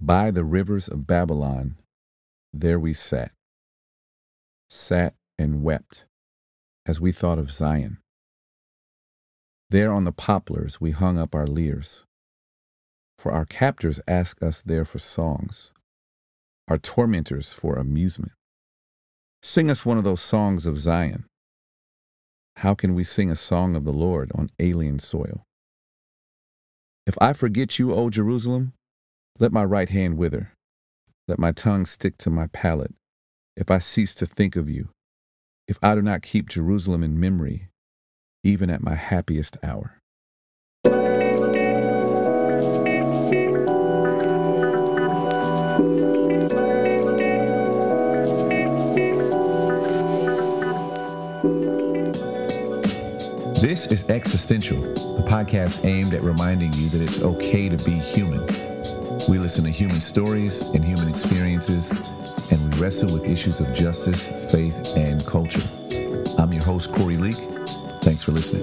By the rivers of Babylon, there we sat, sat and wept as we thought of Zion. There on the poplars we hung up our lyres, for our captors asked us there for songs, our tormentors for amusement. Sing us one of those songs of Zion. How can we sing a song of the Lord on alien soil? If I forget you, O Jerusalem, let my right hand wither. Let my tongue stick to my palate. If I cease to think of you, if I do not keep Jerusalem in memory, even at my happiest hour. This is Existential, a podcast aimed at reminding you that it's okay to be human. We listen to human stories and human experiences, and we wrestle with issues of justice, faith, and culture. I'm your host, Corey Leak. Thanks for listening.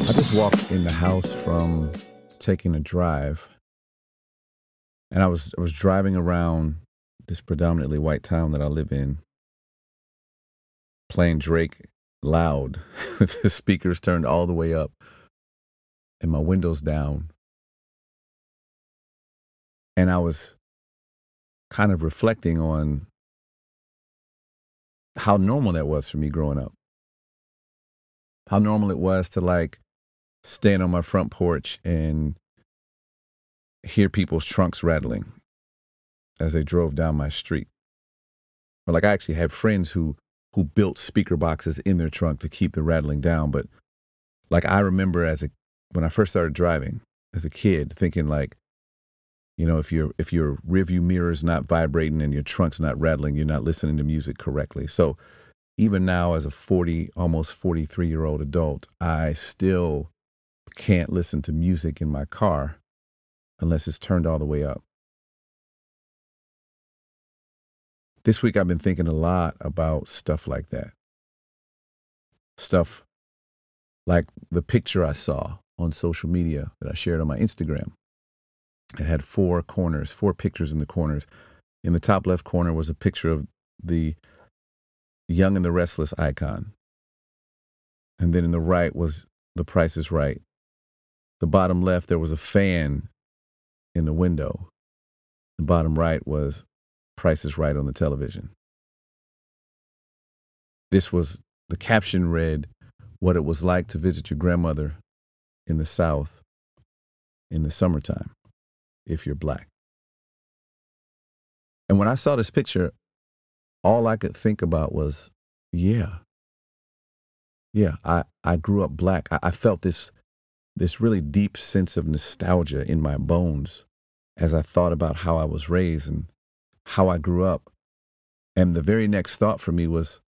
I just walked in the house from taking a drive, and I was I was driving around this predominantly white town that I live in, playing Drake loud with the speakers turned all the way up and my windows down. And I was kind of reflecting on how normal that was for me growing up. How normal it was to like stand on my front porch and hear people's trunks rattling as they drove down my street. Or like I actually had friends who who built speaker boxes in their trunk to keep the rattling down. But like I remember as a when I first started driving as a kid, thinking like, you know, if your if your rearview mirror is not vibrating and your trunk's not rattling, you're not listening to music correctly. So even now as a 40 almost 43 year old adult, I still can't listen to music in my car unless it's turned all the way up. This week, I've been thinking a lot about stuff like that. Stuff like the picture I saw on social media that I shared on my Instagram. It had four corners, four pictures in the corners. In the top left corner was a picture of the Young and the Restless icon. And then in the right was The Price is Right the bottom left, there was a fan in the window. The bottom right was Price is Right on the television. This was, the caption read, What it was like to visit your grandmother in the South in the summertime, if you're black. And when I saw this picture, all I could think about was, yeah, yeah, I, I grew up black. I, I felt this this really deep sense of nostalgia in my bones as I thought about how I was raised and how I grew up. And the very next thought for me was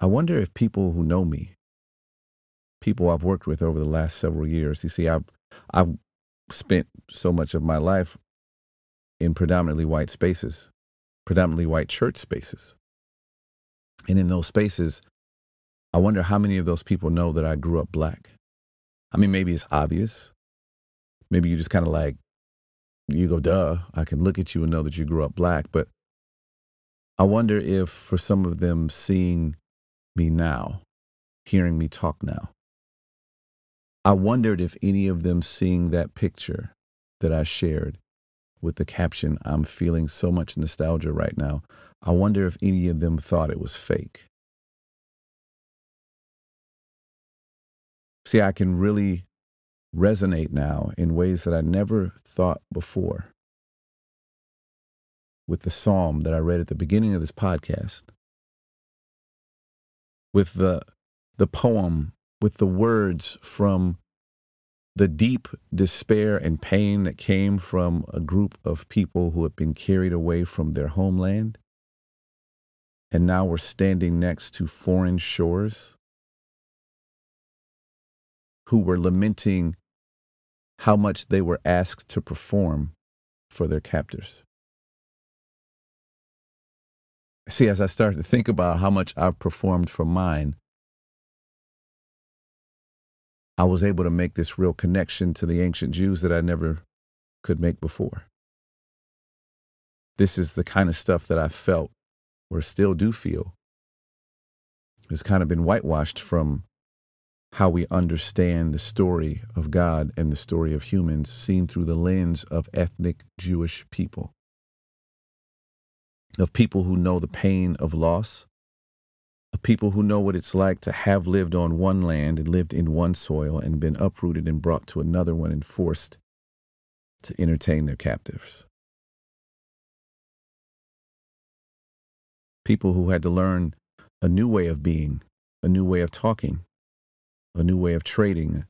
I wonder if people who know me, people I've worked with over the last several years, you see, I've, I've spent so much of my life in predominantly white spaces, predominantly white church spaces. And in those spaces, I wonder how many of those people know that I grew up black. I mean, maybe it's obvious. Maybe you just kind of like, you go, duh, I can look at you and know that you grew up black. But I wonder if for some of them seeing me now, hearing me talk now, I wondered if any of them seeing that picture that I shared with the caption, I'm feeling so much nostalgia right now. I wonder if any of them thought it was fake. See, I can really resonate now in ways that I never thought before with the psalm that I read at the beginning of this podcast, with the, the poem, with the words from the deep despair and pain that came from a group of people who had been carried away from their homeland. And now we're standing next to foreign shores who were lamenting how much they were asked to perform for their captors. See, as I started to think about how much I've performed for mine, I was able to make this real connection to the ancient Jews that I never could make before. This is the kind of stuff that I felt or still do feel has kind of been whitewashed from how we understand the story of God and the story of humans seen through the lens of ethnic Jewish people, of people who know the pain of loss, of people who know what it's like to have lived on one land and lived in one soil and been uprooted and brought to another one and forced to entertain their captives. People who had to learn a new way of being, a new way of talking, a new way of trading,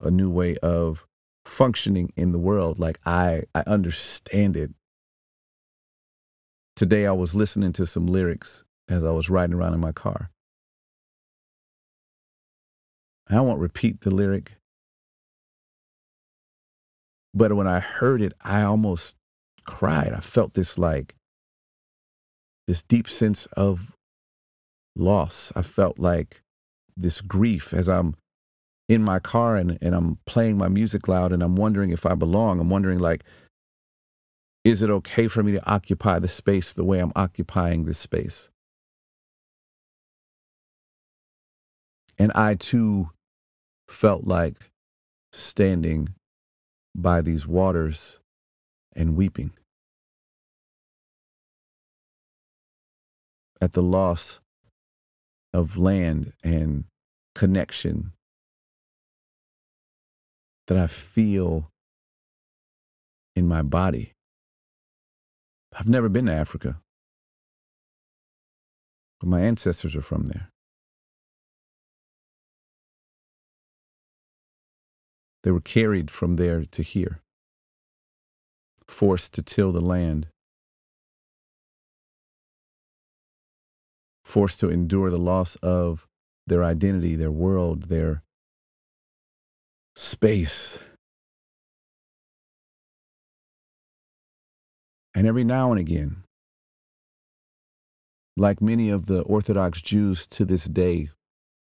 a new way of functioning in the world. Like I, I understand it. Today I was listening to some lyrics as I was riding around in my car. I won't repeat the lyric, but when I heard it, I almost cried. I felt this like, this deep sense of loss. I felt like this grief as I'm in my car and, and I'm playing my music loud and I'm wondering if I belong. I'm wondering, like, is it okay for me to occupy the space the way I'm occupying this space? And I too felt like standing by these waters and weeping at the loss of land and connection that I feel in my body. I've never been to Africa, but my ancestors are from there. They were carried from there to here, forced to till the land, forced to endure the loss of their identity, their world, their space. And every now and again, like many of the Orthodox Jews to this day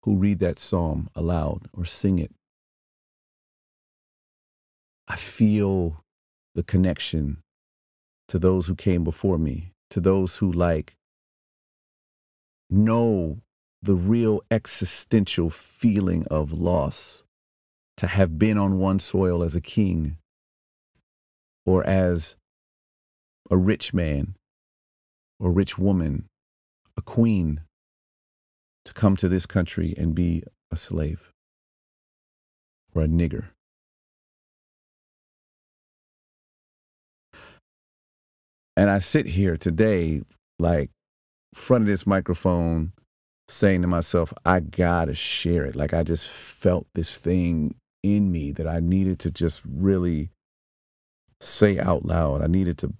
who read that psalm aloud or sing it, I feel the connection to those who came before me, to those who, like, know the real existential feeling of loss to have been on one soil as a king or as a rich man or rich woman, a queen, to come to this country and be a slave or a nigger. And I sit here today, like, front of this microphone, saying to myself, I gotta share it. Like, I just felt this thing in me that I needed to just really say out loud. I needed to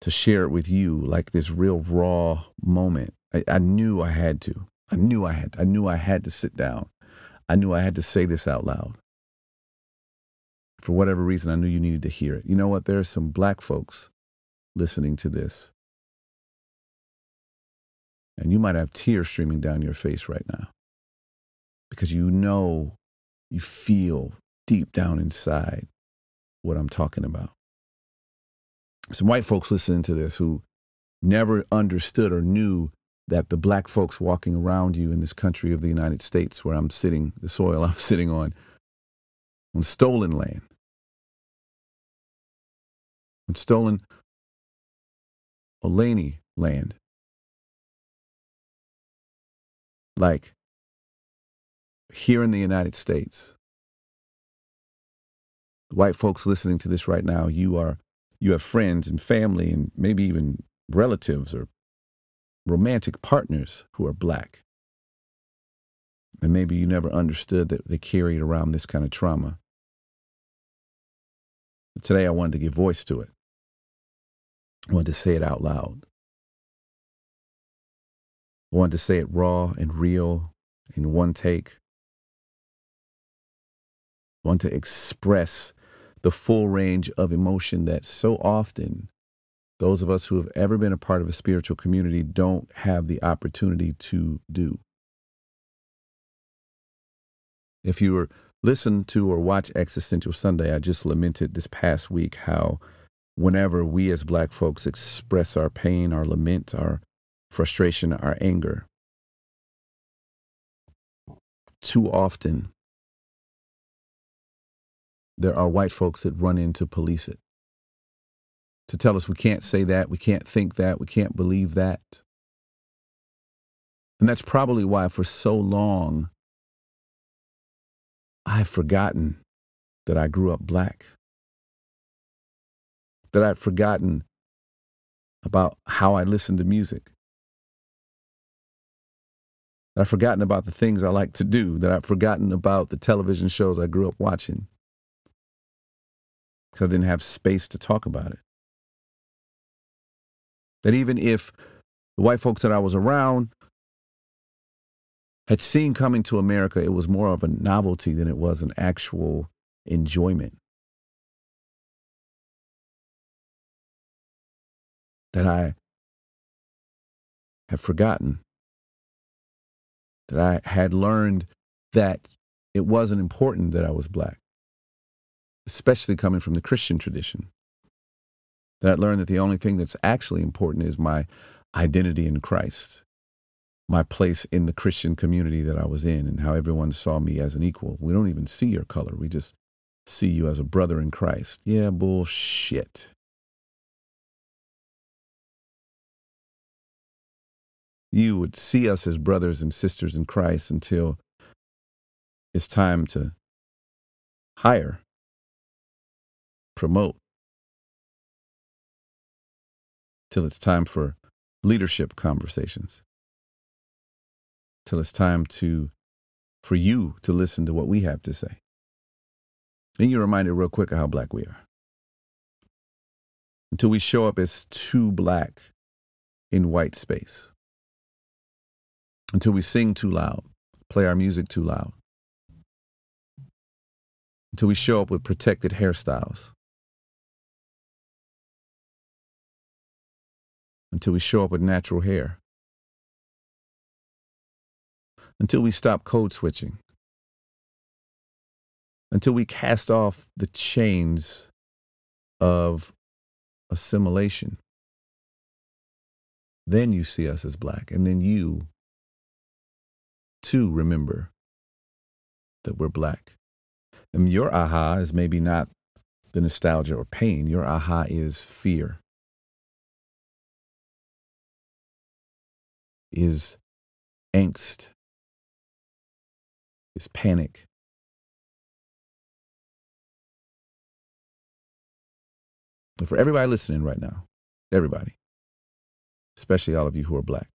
to share it with you, like this real raw moment. I, I knew I had to. I knew I had. I knew I had to sit down. I knew I had to say this out loud. For whatever reason, I knew you needed to hear it. You know what? There are some black folks listening to this. And you might have tears streaming down your face right now because you know, you feel deep down inside what I'm talking about. Some white folks listening to this who never understood or knew that the black folks walking around you in this country of the United States, where I'm sitting, the soil I'm sitting on, on stolen land, on stolen Ohlone land. Like here in the United States, white folks listening to this right now, you are you have friends and family and maybe even relatives or romantic partners who are black. And maybe you never understood that they carried around this kind of trauma. But today I wanted to give voice to it. I wanted to say it out loud. I wanted to say it raw and real in one take. Want to express the full range of emotion that so often those of us who have ever been a part of a spiritual community don't have the opportunity to do. If you were listen to or watch Existential Sunday, I just lamented this past week how whenever we as black folks express our pain, our lament, our frustration, our anger, too often there are white folks that run in to police it, to tell us we can't say that, we can't think that, we can't believe that. And that's probably why for so long I've forgotten that I grew up black that I'd forgotten about how I listened to music. That I've forgotten about the things I like to do, that I've forgotten about the television shows I grew up watching because I didn't have space to talk about it. That even if the white folks that I was around had seen coming to America, it was more of a novelty than it was an actual enjoyment. that I have forgotten, that I had learned that it wasn't important that I was black, especially coming from the Christian tradition. That I learned that the only thing that's actually important is my identity in Christ, my place in the Christian community that I was in, and how everyone saw me as an equal. We don't even see your color, we just see you as a brother in Christ. Yeah, bullshit. You would see us as brothers and sisters in Christ until it's time to hire, promote, till it's time for leadership conversations, till it's time to for you to listen to what we have to say. And you're reminded real quick of how black we are. Until we show up as too black in white space until we sing too loud, play our music too loud, until we show up with protected hairstyles, until we show up with natural hair, until we stop code switching, until we cast off the chains of assimilation. Then you see us as black, and then you to remember that we're black. And your aha is maybe not the nostalgia or pain, your aha is fear, is angst, is panic. But for everybody listening right now, everybody, especially all of you who are black,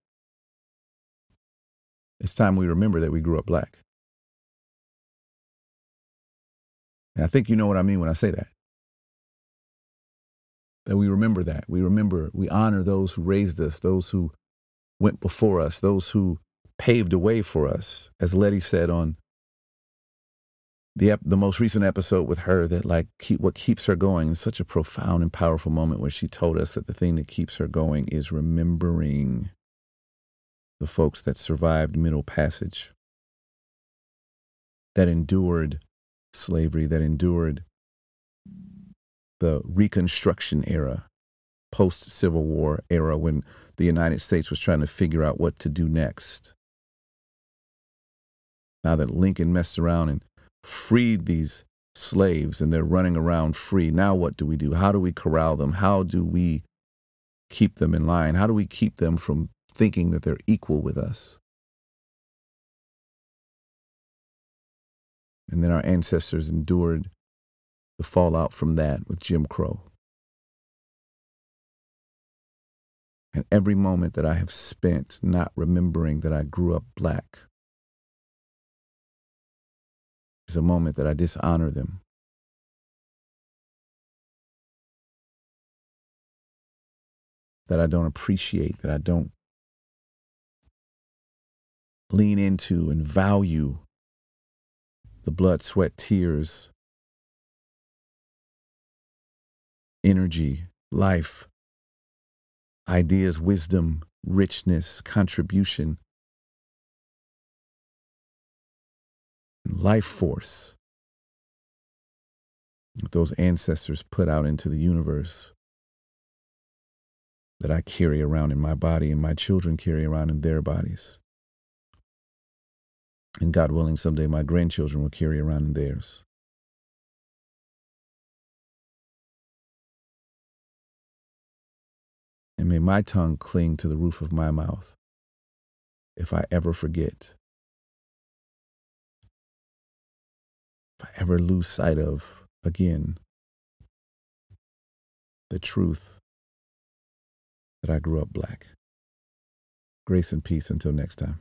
it's time we remember that we grew up black. And I think you know what I mean when I say that. That we remember that. We remember, we honor those who raised us, those who went before us, those who paved the way for us. As Letty said on the, the most recent episode with her, that like keep, what keeps her going is such a profound and powerful moment where she told us that the thing that keeps her going is remembering the folks that survived Middle Passage, that endured slavery, that endured the Reconstruction era, post Civil War era, when the United States was trying to figure out what to do next. Now that Lincoln messed around and freed these slaves and they're running around free, now what do we do? How do we corral them? How do we keep them in line? How do we keep them from thinking that they're equal with us. And then our ancestors endured the fallout from that with Jim Crow. And every moment that I have spent not remembering that I grew up black is a moment that I dishonor them. That I don't appreciate, that I don't lean into and value the blood, sweat, tears energy, life, ideas, wisdom, richness, contribution, life force that those ancestors put out into the universe that I carry around in my body and my children carry around in their bodies. And God willing, someday my grandchildren will carry around in theirs. And may my tongue cling to the roof of my mouth if I ever forget, if I ever lose sight of again the truth that I grew up black. Grace and peace until next time.